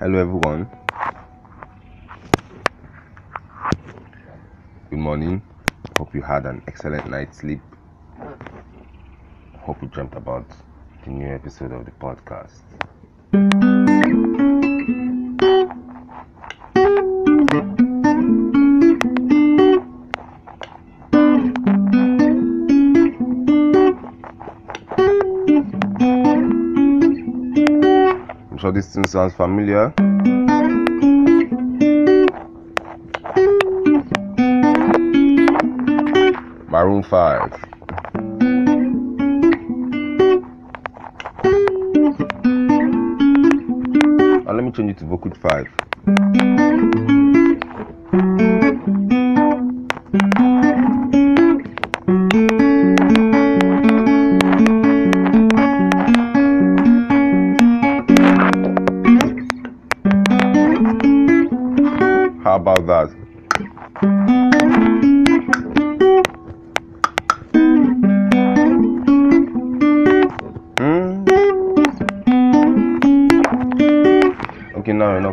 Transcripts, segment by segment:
Hello, everyone. Good morning. Hope you had an excellent night's sleep. Hope you dreamt about the new episode of the podcast. Sure this thing sounds familiar. Maroon 5. And let me change it to vocal 5.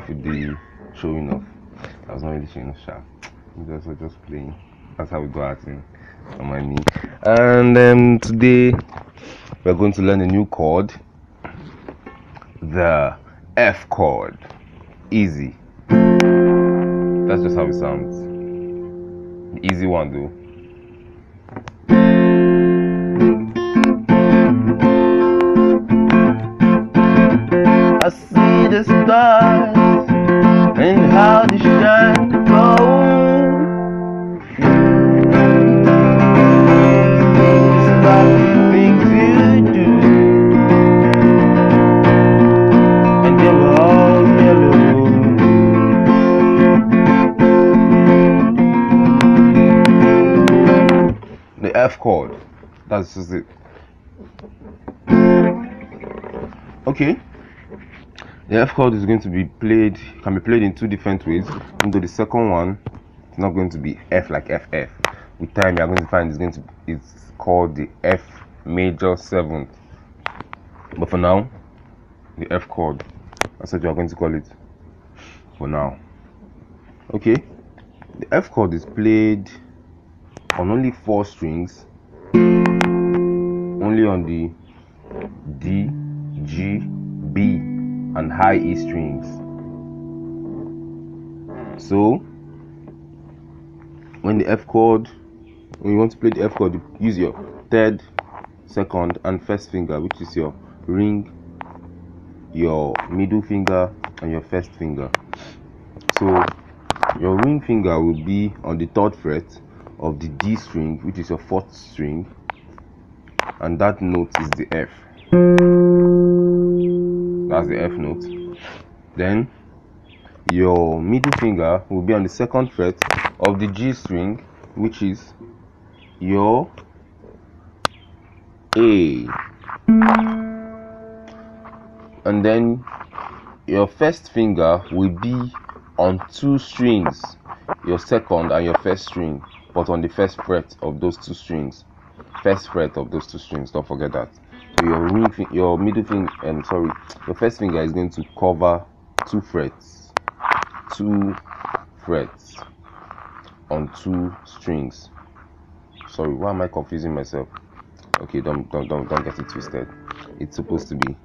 With the showing off. I was not really showing off sharp. Just, we're just playing. That's how we go out in on my knee. And um, today we're going to learn a new chord, the F chord. Easy. That's just how it sounds. Easy one though. I see the stars and how they shine gold. It's about the things you do, and they were all yellow. The F chord. That's just it. Okay. The F chord is going to be played, can be played in two different ways. Even though the second one is not going to be F like FF. With time, you're going to find it's going to it's called the F major seventh. But for now, the F chord. That's what you are going to call it. For now. Okay. The F chord is played on only four strings. Only on the D, G, B, and high E strings. So, when the F chord, when you want to play the F chord, you use your third, second, and first finger, which is your ring, your middle finger, and your first finger. So, your ring finger will be on the third fret of the D string, which is your fourth string, and that note is the F. That's the F note. Then your middle finger will be on the second fret of the G string, which is your A. And then your first finger will be on two strings, your second and your first string, but on the first fret of those two strings. First fret of those two strings, don't forget that. So your ring, fin- your middle finger, um, sorry, your first finger is going to cover two frets, two frets on two strings. Sorry, why am I confusing myself? Okay, don't don't don't don't get it twisted. It's supposed to be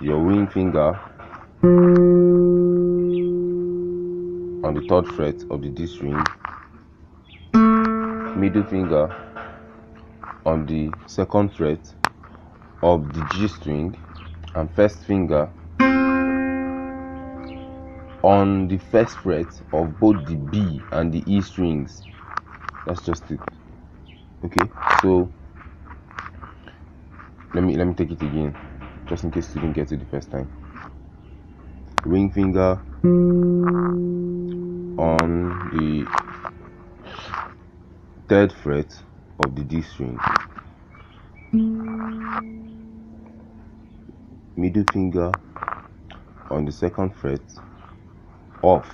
your ring finger on the third fret of the D string, middle finger on the second fret of the G string, and first finger on the first fret of both the B and the E strings. That's just it. Okay, so let me let me take it again, just in case you didn't get it the first time. Ring finger on the third fret of the D string. Middle finger on the second fret of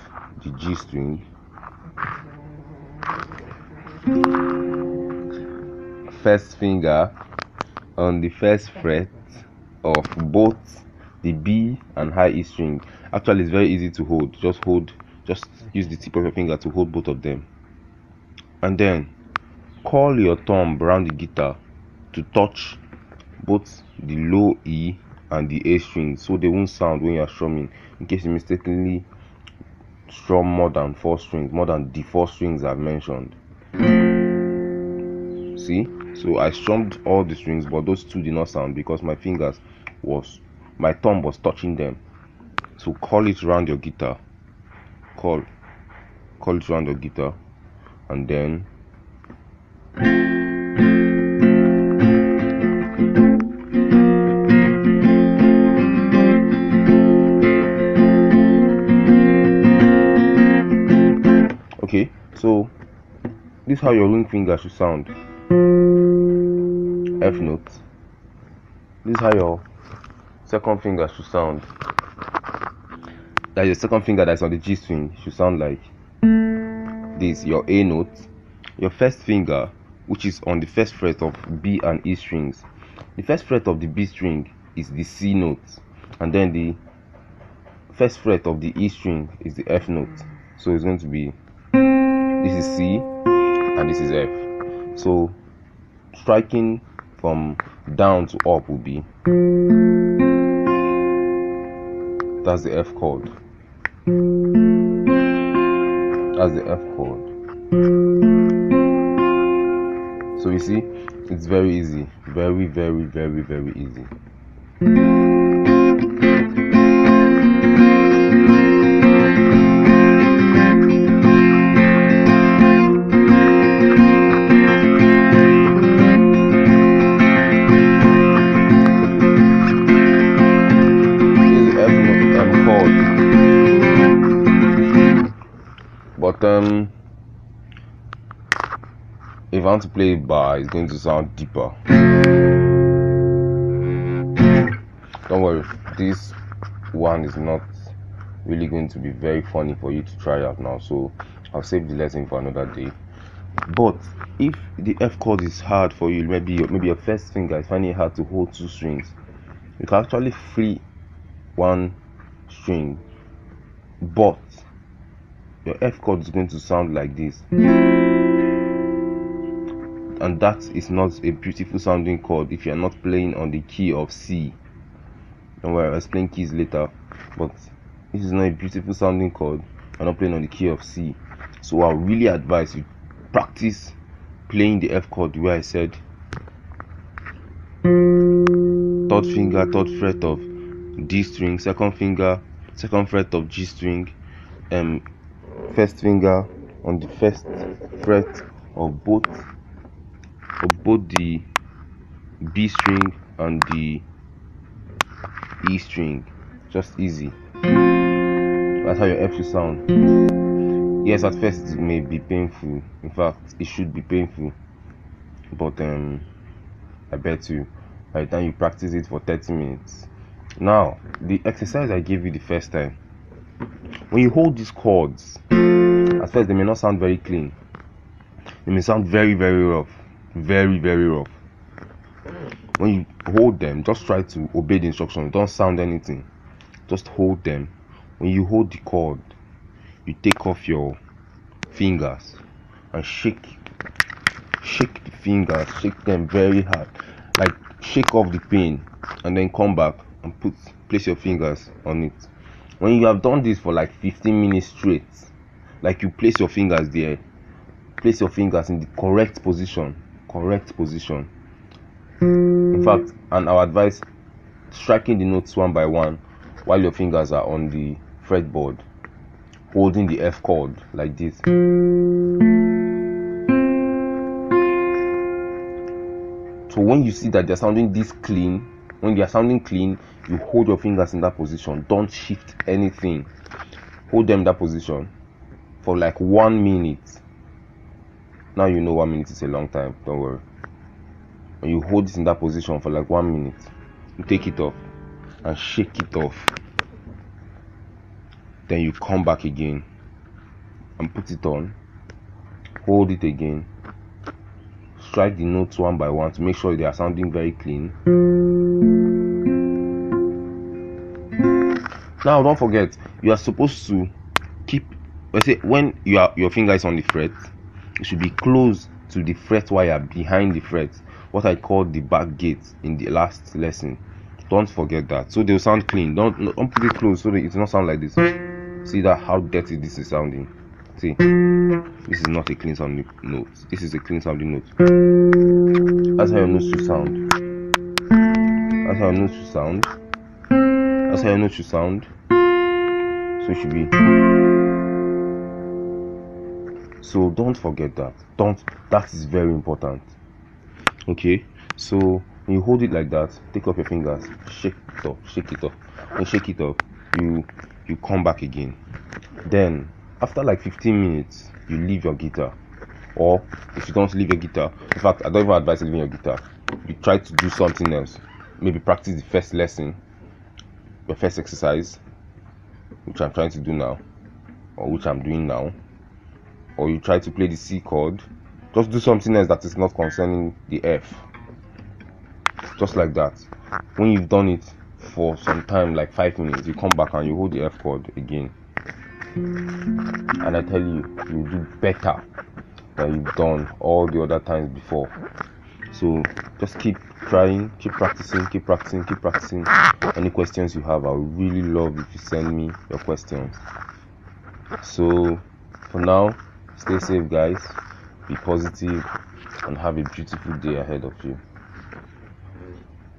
the G string. First finger on the first fret of both the B and high E string. Actually, it's very easy to hold. Just hold, just use the tip of your finger to hold both of them. And then curl your thumb around the guitar to touch both the low E and the A string so they won't sound when you're strumming in case you mistakenly strum more than four strings, more than the four strings I've mentioned. See? So I strummed all the strings but those two did not sound because my fingers was my thumb was touching them. So call it around your guitar. Call Curl it around your guitar and then this is how your ring finger should sound. F note. This is how your second finger should sound. That your second finger that's on the g string should sound like this. Your a note. Your first finger which is on the first fret of b and e strings. The first fret of the b string is the c note. And then the first fret of the e string is the f note. So it's going to be this is C and this is F. So striking from down to up will be that's the F chord. That's the F chord. So you see, it's very easy. Very, very, very, very easy. Um if I want to play bar it's going to sound deeper. Don't worry this one is not really going to be very funny for you to try out now so I'll save the lesson for another day. But if the F chord is hard for you maybe maybe your first finger is finding it hard to hold two strings you can actually free one string but your F chord is going to sound like this. And that is not a beautiful sounding chord if you're not playing on the key of C. Don't worry I'll explain keys later. But this is not a beautiful sounding chord. You're not playing on the key of C. So I really advise you practice playing the F chord where I said. Third finger third fret of D string. Second finger second fret of G string. Um first finger on the first fret of both of both the B string and the E string. Just easy. That's how your F should sound. Yes at first it may be painful. In fact it should be painful. But um I bet you by the time you practice it for 30 minutes. Now the exercise I gave you the first time when you hold these chords at first they may not sound very clean. They may sound very very rough. Very very rough. When you hold them just try to obey the instructions don't sound anything. Just hold them. When you hold the chord you take off your fingers and shake shake the fingers shake them very hard. Like shake off the pain and then come back and put place your fingers on it. When you have done this for like 15 minutes straight like you place your fingers there. Place your fingers in the correct position. Correct position. In fact and our advice striking the notes one by one while your fingers are on the fretboard holding the F chord like this. So when you see that they're sounding this clean when they are sounding clean you hold your fingers in that position. Don't shift anything. Hold them that position for like one minute. Now you know one minute is a long time don't worry. You hold it in that position for like one minute you take it off and shake it off. Then you come back again and put it on hold it again strike the notes one by one to make sure they are sounding very clean. Now don't forget you are supposed to let's say when you are your finger is on the fret it should be close to the fret wire behind the fret. What i called the back gate in the last lesson. Don't forget that. So they'll sound clean. Don't don't put it close so that not sound like this. See that how dirty this is sounding. See this is not a clean sounding note. This is a clean sounding note. That's how your nose should sound. That's how your nose should sound. That's how your nose should sound. So it should be so don't forget that. Don't that is very important. Okay? So you hold it like that take off your fingers shake it off shake it off. And shake it off you you come back again. Then after like 15 minutes you leave your guitar. Or if you don't leave your guitar in fact i don't even advise leaving your guitar. You try to do something else. Maybe practice the first lesson your first exercise which i'm trying to do now or which i'm doing now or you try to play the c chord just do something else that is not concerning the f. Just like that. When you've done it for some time like five minutes you come back and you hold the f chord again. And i tell you you do better than you've done all the other times before. So just keep trying keep practicing keep practicing keep practicing. Any questions you have i would really love if you send me your questions. So for now stay safe guys. Be positive and have a beautiful day ahead of you